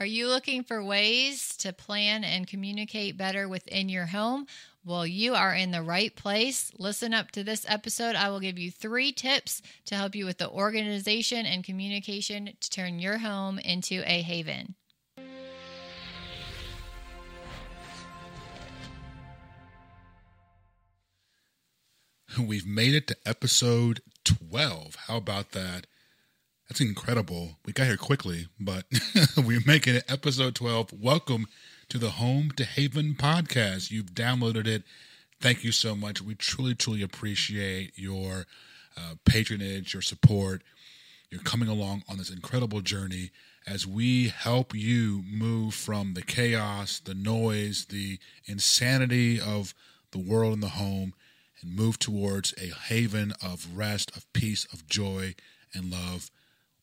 Are you looking for ways to plan and communicate better within your home? Well, you are in the right place. Listen up to this episode. I will give you three tips to help you with the organization and communication to turn your home into a haven. We've made it to episode 12. How about that? That's incredible. We got here quickly, but we're making it episode 12. Welcome to the Home to Haven podcast. You've downloaded it. Thank you so much. We truly, truly appreciate your uh, patronage, your support. You're coming along on this incredible journey as we help you move from the chaos, the noise, the insanity of the world and the home and move towards a haven of rest, of peace, of joy, and love.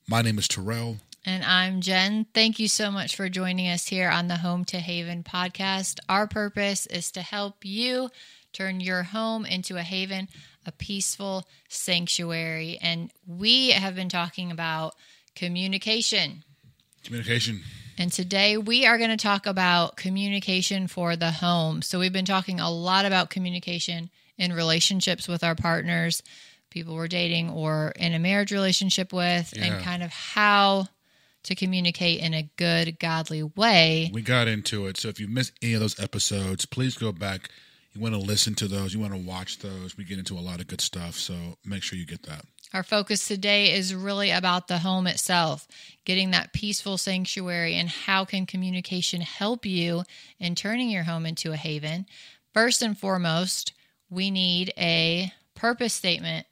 My name is Terrell. And I'm Jen. Thank you so much for joining us here on the Home to Haven podcast. Our purpose is to help you turn your home into a haven, a peaceful sanctuary. And we have been talking about communication. Communication. And today we are going to talk about communication for the home. So we've been talking a lot about communication in relationships with our partners, people we're dating or in a marriage relationship with, Yeah. and kind of how to communicate in a good, godly way. We got into it. So if you missed any of those episodes, please go back. You want to listen to those, you want to watch those. We get into a lot of good stuff. So make sure you get that. Our focus today is really about the home itself, getting that peaceful sanctuary, and how can communication help you in turning your home into a haven. First and foremost, we need a purpose statement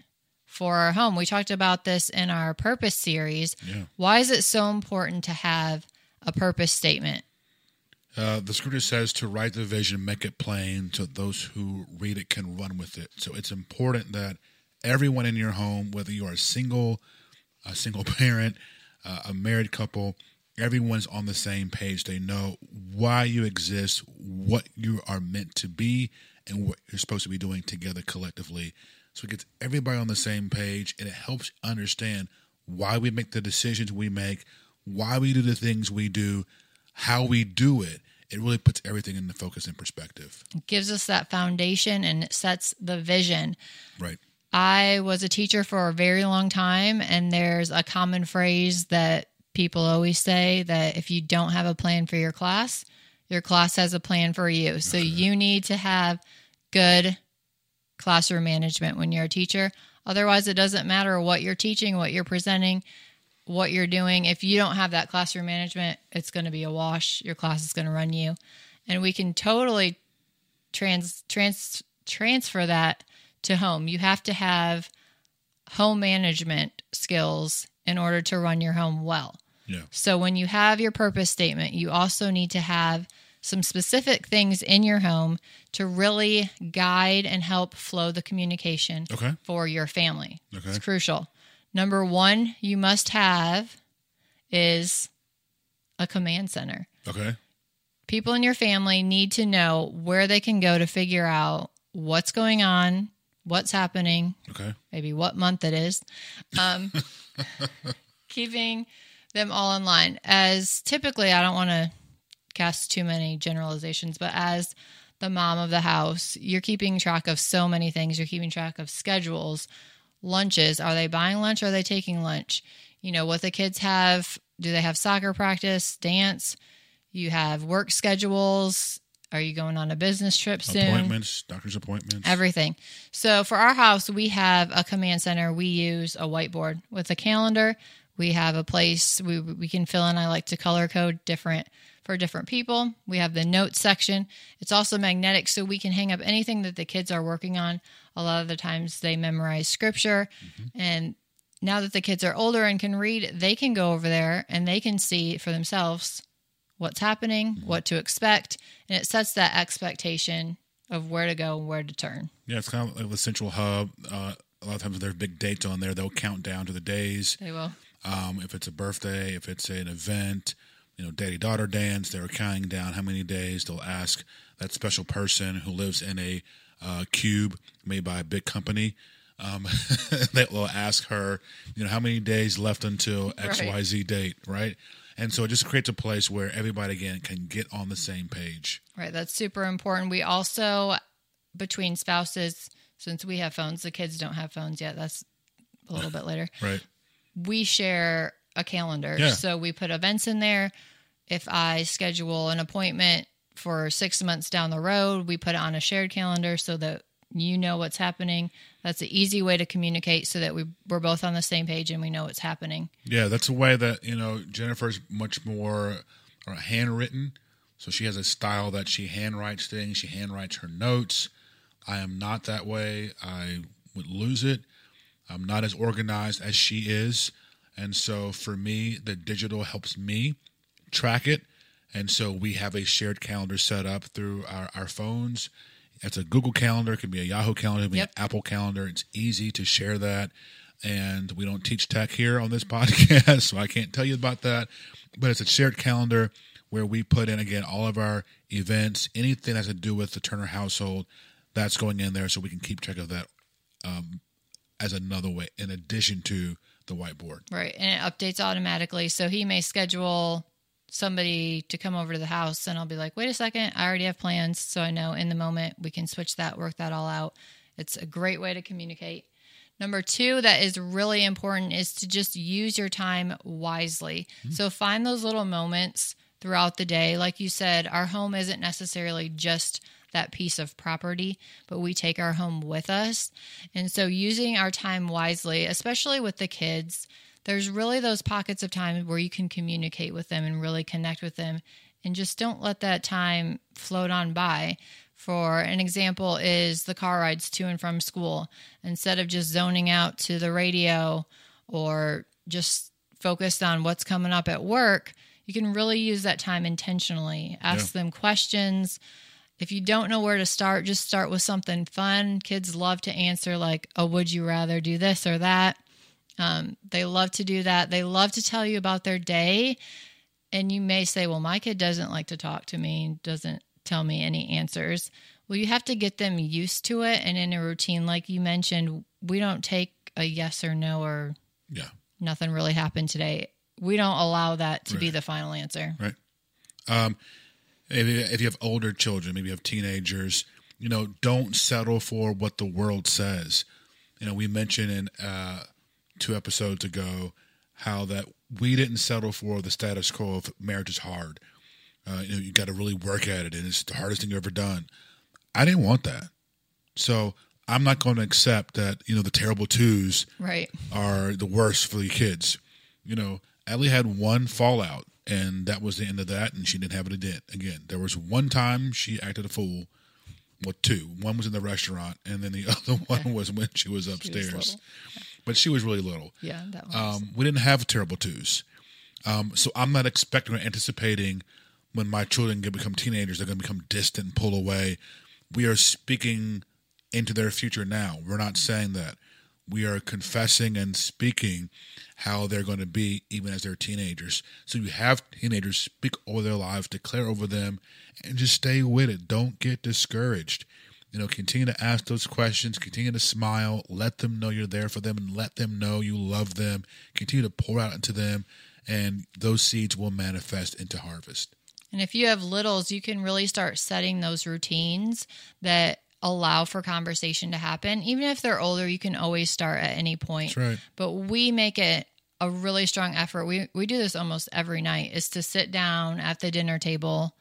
for our home. We talked about this in our purpose series. Yeah. Why is it so important to have a purpose statement? Uh, the scripture says to write the vision, make it plain, so those who read it can run with it. So it's important that everyone in your home, whether you are single, a single parent, uh, a married couple, everyone's on the same page. They know why you exist, what you are meant to be, and what you're supposed to be doing together collectively. So it gets everybody on the same page, and it helps understand why we make the decisions we make, why we do the things we do, how we do it. It really puts everything into focus and perspective. It gives us that foundation and it sets the vision. Right. I was a teacher for a very long time, and there's a common phrase that people always say that if you don't have a plan for your class, your class has a plan for you. So you need to have good classroom management when you're a teacher. Otherwise, it doesn't matter what you're teaching, what you're presenting, what you're doing. If you don't have that classroom management, it's going to be a wash. Your class is going to run you. And we can totally trans trans transfer that to home. You have to have home management skills in order to run your home well. Yeah. So when you have your purpose statement, you also need to have some specific things in your home to really guide and help flow the communication Okay. for your family. Okay. It's crucial. Number 1 you must have is a command center Okay. people in your family need to know where they can go to figure out what's going on, what's happening, Okay. maybe what month it is. Um, keeping them all in line. As typically, I don't want to cast too many generalizations, but as the mom of the house, you're keeping track of so many things. You're keeping track of schedules, lunches. Are they buying lunch? Are they taking lunch? You know, what the kids have. Do they have soccer practice, dance? You have work schedules. Are you going on a business trip soon? Appointments, doctor's appointments. everything. So for our house, we have a command center. We use a whiteboard with a calendar. We have a place we we can fill in. I like to color code different for different people. We have the notes section. It's also magnetic, so we can hang up anything that the kids are working on. A lot of the times they memorize scripture, and now that the kids are older and can read, they can go over there and they can see for themselves what's happening, what to expect, and it sets that expectation of where to go and where to turn. Yeah, it's kind of like the central hub. Uh, a lot of times, there's big dates on there. They'll count down to the days. They will. Um, if it's a birthday, if it's an event, you know, daddy daughter dance, they're counting down how many days. They'll ask that special person who lives in a uh, cube made by a big company. Um, they'll ask her, you know, how many days left until XYZ Right. Date, right? And so it just creates a place where everybody again can get on the same page. Right. That's super important. We also, between spouses, since we have phones, the kids don't have phones yet. That's a little bit later. Right. We share a calendar. Yeah. So we put events in there. If I schedule an appointment for six months down the road, we put it on a shared calendar so that you know what's happening. That's an easy way to communicate so that we, we're both on the same page and we know what's happening. Yeah, that's a way that, you know, Jennifer's much more uh, handwritten. So she has a style that she handwrites things, she handwrites her notes. I am not that way. I would lose it. I'm not as organized as she is. And so for me, the digital helps me track it. And so we have a shared calendar set up through our, our phones. It's a Google Calendar, it can be a Yahoo Calendar, it can be an Apple Calendar. It's easy to share that. And we don't teach tech here on this podcast, so I can't tell you about that. But it's a shared calendar where we put in, again, all of our events, anything that has to do with the Turner household, that's going in there so we can keep track of that um, as another way, in addition to the whiteboard. Right. And it updates automatically. So he may schedule somebody to come over to the house and I'll be like, wait a second, I already have plans. So I know in the moment we can switch that, work that all out. It's a great way to communicate. Number two, that is really important, is to just use your time wisely. Mm-hmm. So find those little moments throughout the day. Like you said, our home isn't necessarily just that piece of property, but we take our home with us. And so using our time wisely, especially with the kids, there's really those pockets of time where you can communicate with them and really connect with them and just don't let that time float on by. For an example is the car rides to and from school. Instead of just zoning out to the radio or just focused on what's coming up at work, you can really use that time intentionally. Ask them questions. If you don't know where to start, just start with something fun. Kids love to answer like, "Oh, would you rather do this or that?" Um, they love to do that. They love to tell you about their day. And you may say, well, my kid doesn't like to talk to me, doesn't tell me any answers. Well, you have to get them used to it and in a routine. Like you mentioned, we don't take a yes or no or Yeah. nothing really happened today. We don't allow that to be the final answer. Right. Um, if, you- if you have older children, maybe you have teenagers, you know, don't settle for what the world says. You know, we mentioned in uh, two episodes ago how that we didn't settle for the status quo of marriage is hard. Uh, you know, you got to really work at it, and it's the hardest thing you've ever done. I didn't want that, so I'm not going to accept that. You know, the terrible twos Right. are the worst for the kids. You know, Ellie had one fallout, and that was the end of that, and she didn't have it again. Again, there was one time she acted a fool. Well, two. One was in the restaurant, and then the other one was when she was upstairs. little. but she was really little. Yeah, that one. Um, we didn't have terrible twos. Um, so I'm not expecting or anticipating when my children get become teenagers, they're going to become distant and pull away. We are speaking into their future now. We're not saying that. We are confessing and speaking how they're going to be even as they're teenagers. So you have teenagers speak over their lives, declare over them, and just stay with it. Don't get discouraged. You know, continue to ask those questions, continue to smile, let them know you're there for them, and let them know you love them. Continue to pour out into them, and those seeds will manifest into harvest. And if you have littles, you can really start setting those routines that allow for conversation to happen. Even if they're older, you can always start at any point. Right. But we make it a really strong effort. We we do this almost every night is to sit down at the dinner table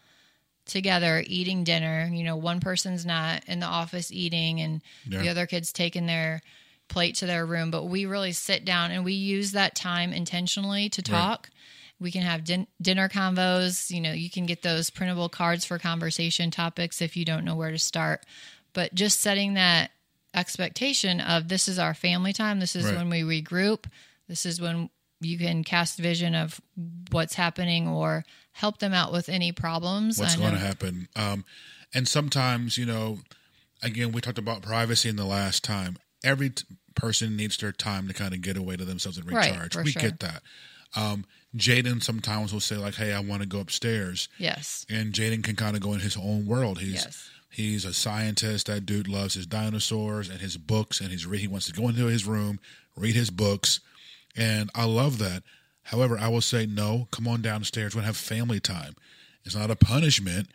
together eating dinner. You know, one person's not in the office eating and the other kid's taking their plate to their room, but we really sit down and we use that time intentionally to talk. We can have din- dinner convos. You know, you can get those printable cards for conversation topics if you don't know where to start. But just setting that expectation of this is our family time, this is Right. when we regroup, this is when you can cast vision of what's happening or help them out with any problems. what's going to happen. Um, and sometimes, you know, again, we talked about privacy in the last time. Every t- person needs their time to kind of get away to themselves and recharge. for we sure. get that. Um, Jaden sometimes will say like, "Hey, I want to go upstairs," Yes. and Jaden can kind of go in his own world. He's Yes. He's a scientist. That dude loves his dinosaurs and his books, and he's re- he wants to go into his room, read his books, and I love that. However, I will say no. Come on downstairs. We're gonna have family time. It's not a punishment,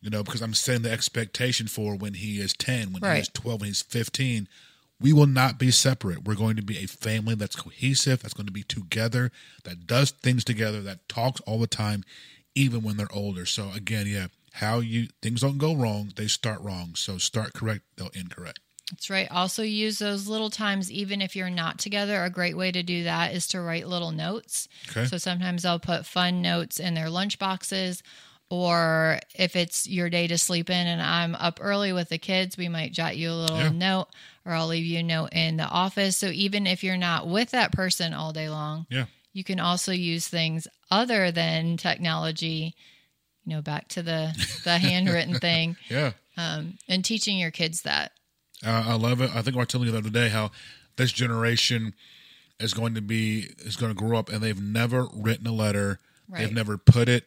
you know, because I'm setting the expectation for when he is ten, when Right. he's twelve, when he's fifteen. We will not be separate. We're going to be a family that's cohesive, that's going to be together, that does things together, that talks all the time, even when they're older. So again, yeah, how you things don't go wrong, they start wrong. So start correct, they'll end correct. That's right. Also, use those little times, even if you're not together. A great way to do that is to write little notes. Okay. So sometimes I'll put fun notes in their lunch boxes, or if it's your day to sleep in and I'm up early with the kids, we might jot you a little Yeah. note, or I'll leave you a note in the office. So even if you're not with that person all day long, Yeah. you can also use things other than technology. You know, back to the the handwritten thing, Yeah. um, and teaching your kids that. Uh, I love it. I think I was telling you the other day how this generation is going to be is going to grow up and they've never written a letter. They've never put it,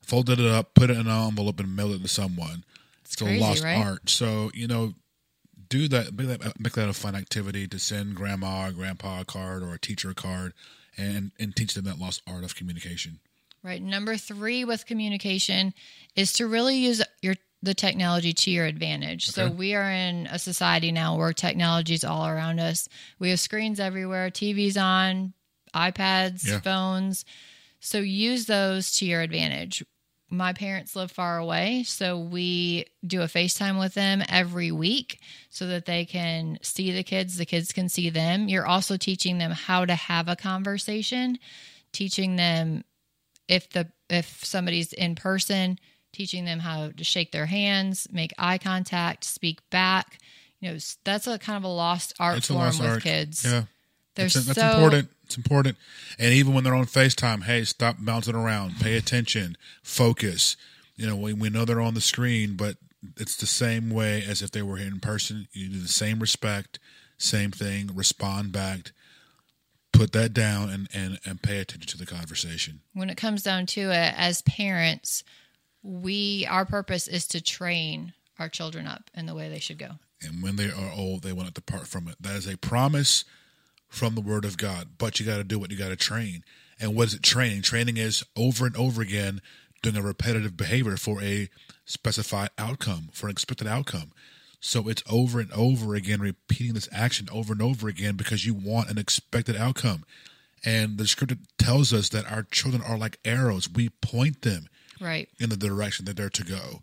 folded it up, put it in an envelope, and mailed it to someone. It's, a crazy, lost right? art. So you know, do that. Make that make that a fun activity to send grandma or grandpa a card or a teacher a card, and and teach them that lost art of communication. Right. Number three with communication is to really use your the technology to your advantage. So we are in a society now where technology is all around us. We have screens everywhere, TVs on, iPads, Yeah. phones. So use those to your advantage. My parents live far away, so we do a FaceTime with them every week so that they can see the kids, the kids can see them. You're also teaching them how to have a conversation, teaching them if the if somebody's in person teaching them how to shake their hands make eye contact speak back you know that's a kind of a lost art a form lost with art. kids Yeah. they're That's, that's so important. It's important. And even when they're on FaceTime, hey, stop bouncing around. Pay attention. Focus. You know, we, we know they're on the screen, but it's the same way as if they were in person. You do the same respect, same thing, respond back, put that down and, and, and pay attention to the conversation. when it comes down to it as parents we our purpose is to train our children up in the way they should go And when they are old, they will not depart from it. That is a promise from the Word of God. But you got to do what you got to train. And what is it training? Training is over and over again doing a repetitive behavior for a specified outcome, for an expected outcome. So it's over and over again, repeating this action over and over again because you want an expected outcome. And the scripture tells us that our children are like arrows. We point them right in the direction that they're to go.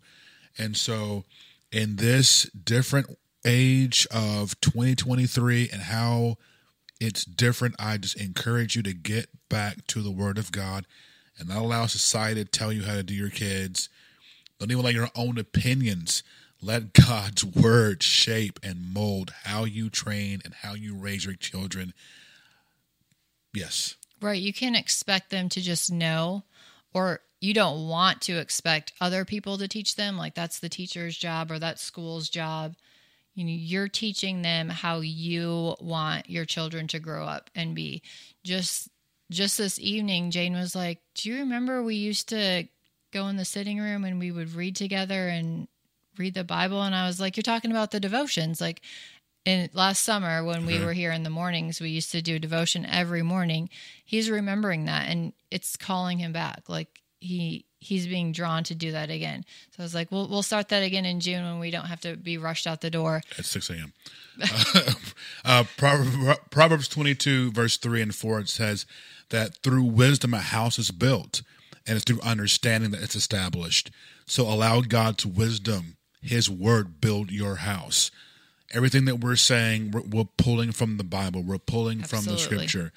And so, in this different age of 2023 and how it's different, I just encourage you to get back to the Word of God and not allow society to tell you how to do your kids. Don't even let your own opinions. Let God's Word shape and mold how you train and how you raise your children. Yes. Right. You can't expect them to just know, or you don't want to expect other people to teach them. Like that's the teacher's job or that school's job. You know, you're teaching them how you want your children to grow up and be. Just just this evening, Jaden was like, "Do you remember we used to go in the sitting room and we would read together and read the Bible?" And I was like, "You're talking about the devotions, like." in last summer when we Mhm. were here in the mornings we used to do devotion every morning he's remembering that and it's calling him back like he he's being drawn to do that again so i was like we'll, we'll start that again in june when we don't have to be rushed out the door at 6 a.m. uh, uh, Proverbs, Proverbs 22, verse 3 and 4, it says that through wisdom a house is built, and it's through understanding that it's established. So allow God's wisdom, His word, build your house. Everything that we're saying, we're, we're pulling from the Bible, we're pulling from the scripture.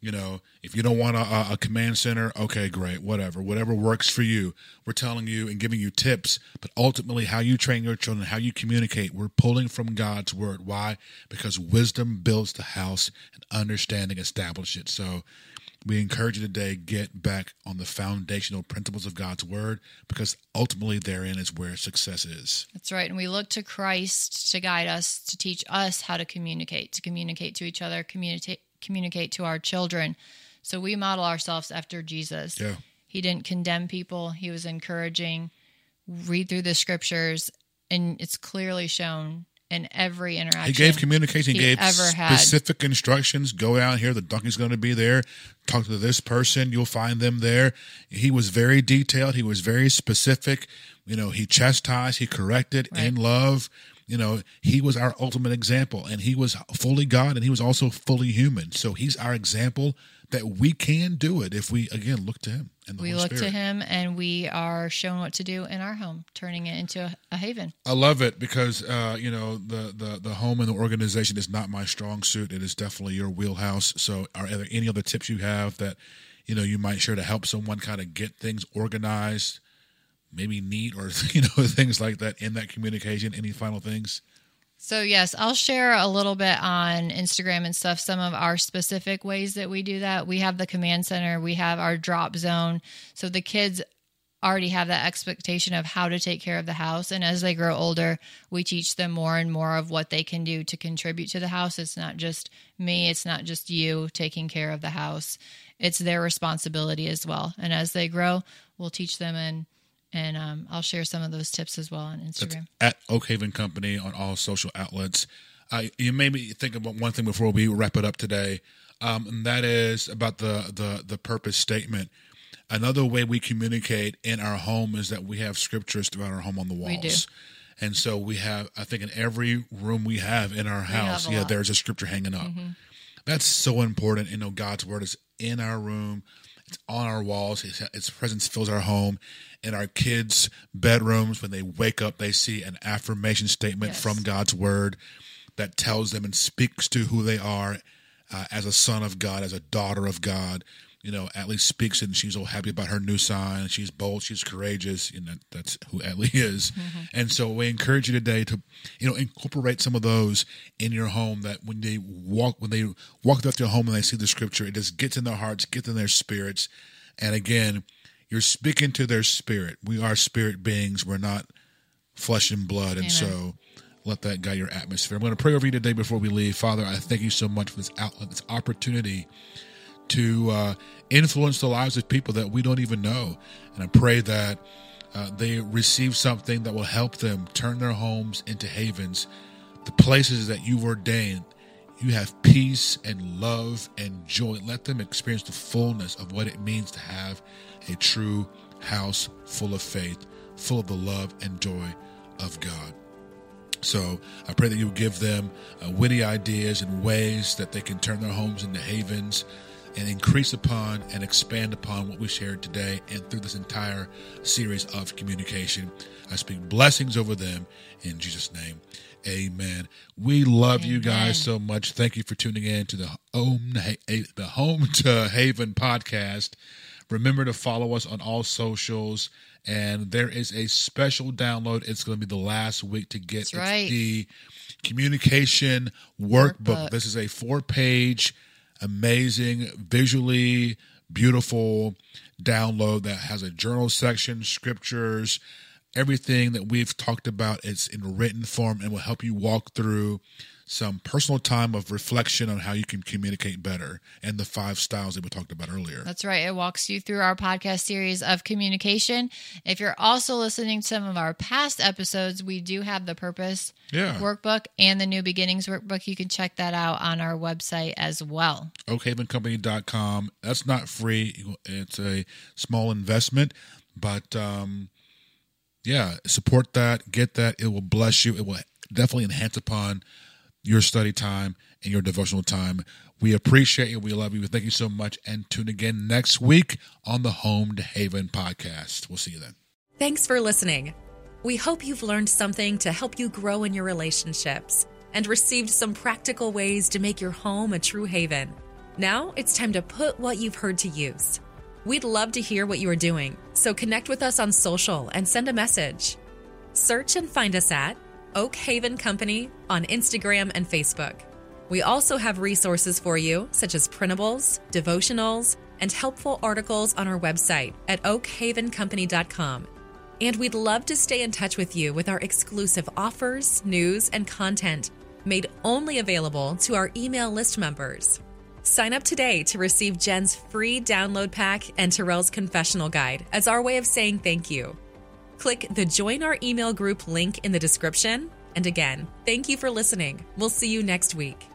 You know, if you don't want a, a, a command center, okay, great, whatever, whatever works for you. We're telling you and giving you tips, but ultimately, how you train your children, how you communicate, we're pulling from God's word. Why? Because wisdom builds the house and understanding establishes it. So, we encourage you today get back on the foundational principles of God's word because ultimately therein is where success is. that's right and we look to christ to guide us to teach us how to communicate to communicate to each other communicate communicate to our children so we model ourselves after jesus Yeah. He didn't condemn people. He was encouraging. Read through the scriptures, and it's clearly shown in every interaction. He gave communication. He, gave ever had. specific instructions. Go out here. The donkey's going to be there. Talk to this person. You'll find them there. He was very detailed. He was very specific. You know, he chastised. He corrected Right. in love. You know, he was our ultimate example, and he was fully God, and he was also fully human. So he's our example that we can do it if we again look to him and the We Holy look Spirit. to him and we are shown what to do in our home, turning it into a, a haven. I love it because uh, you know the, the the home and the organization is not my strong suit. It is definitely your wheelhouse. So, are there any other tips you have that you know you might share to help someone kind of get things organized, maybe neat or you know things like that in that communication? Any final things? So, yes, I'll share a little bit on Instagram and stuff, some of our specific ways that we do that. We have the command center, we have our drop zone. So, the kids already have that expectation of how to take care of the house. And as they grow older, we teach them more and more of what they can do to contribute to the house. It's not just me, it's not just you taking care of the house, it's their responsibility as well. And as they grow, we'll teach them and and um, I'll share some of those tips as well on Instagram. at Oak Haven Company on all social outlets. Uh, you made me think about one thing before we wrap it up today, um, and that is about the, the the purpose statement. Another way we communicate in our home is that we have scriptures throughout our home on the walls. We do. And so we have, I think, in every room we have in our house, yeah, lot. Mm-hmm. there's a scripture hanging up. That's so important. You know, God's word is in our room, on our walls, His, His presence fills our home. In our kids' bedrooms, when they wake up, they see an affirmation statement Yes. from God's word that tells them and speaks to who they are uh, as a son of God, as a daughter of God. You know, Atlee speaks and she's all happy about her new sign. She's bold, she's courageous. You know, that's who Atlee is. Mm-hmm. And so we encourage you today to, you know, incorporate some of those in your home that when they walk, when they walk through your home and they see the scripture, it just gets in their hearts, gets in their spirits. And again, you're speaking to their spirit. We are spirit beings. We're not flesh and blood. And so let that guide your atmosphere. I'm going to pray over you today before we leave. Father, I thank you so much for this outlet, this opportunity to uh, influence the lives of people that we don't even know. And I pray that uh, they receive something that will help them turn their homes into havens, the places that you've ordained. You have peace and love and joy. Let them experience the fullness of what it means to have a true house full of faith, full of the love and joy of God. So I pray that you give them uh, witty ideas and ways that they can turn their homes into havens and increase upon and expand upon what we shared today and through this entire series of communication. I speak blessings over them in Jesus' name. Amen. We love you guys so much. Thank you for tuning in to the Home, the Home to Haven podcast. Remember to follow us on all socials. And there is a special download. It's going to be the last week to get right. The communication workbook. Workbook. This is a four page, amazing, visually beautiful download that has a journal section, scriptures, everything that we've talked about. It's in written form and will help you walk through some personal time of reflection on how you can communicate better and the five styles that we talked about earlier. That's right. It walks you through our podcast series of communication. If you're also listening to some of our past episodes, we do have the Purpose Yeah. workbook and the New Beginnings workbook. You can check that out on our website as well. oakhavencompany.com. That's not free. It's a small investment, but um, yeah, support that, get that. It will bless you. It will definitely enhance upon your study time and your devotional time. We appreciate you. We love you. Thank you so much. And tune again next week on the Home to Haven podcast. We'll see you then. Thanks for listening. We hope you've learned something to help you grow in your relationships and received some practical ways to make your home a true haven. Now it's time to put what you've heard to use. We'd love to hear what you are doing, so connect with us on social and send a message. Search and find us at Oak Haven Company on Instagram and Facebook. We also have resources for you, such as printables, devotionals, and helpful articles on our website at oakhavencompany.com. And we'd love to stay in touch with you with our exclusive offers, news, and content made only available to our email list members. Sign up today to receive Jen's free download pack and Terrell's confessional guide as our way of saying thank you. Click the Join Our Email Group link in the description And again, thank you for listening. We'll see you next week.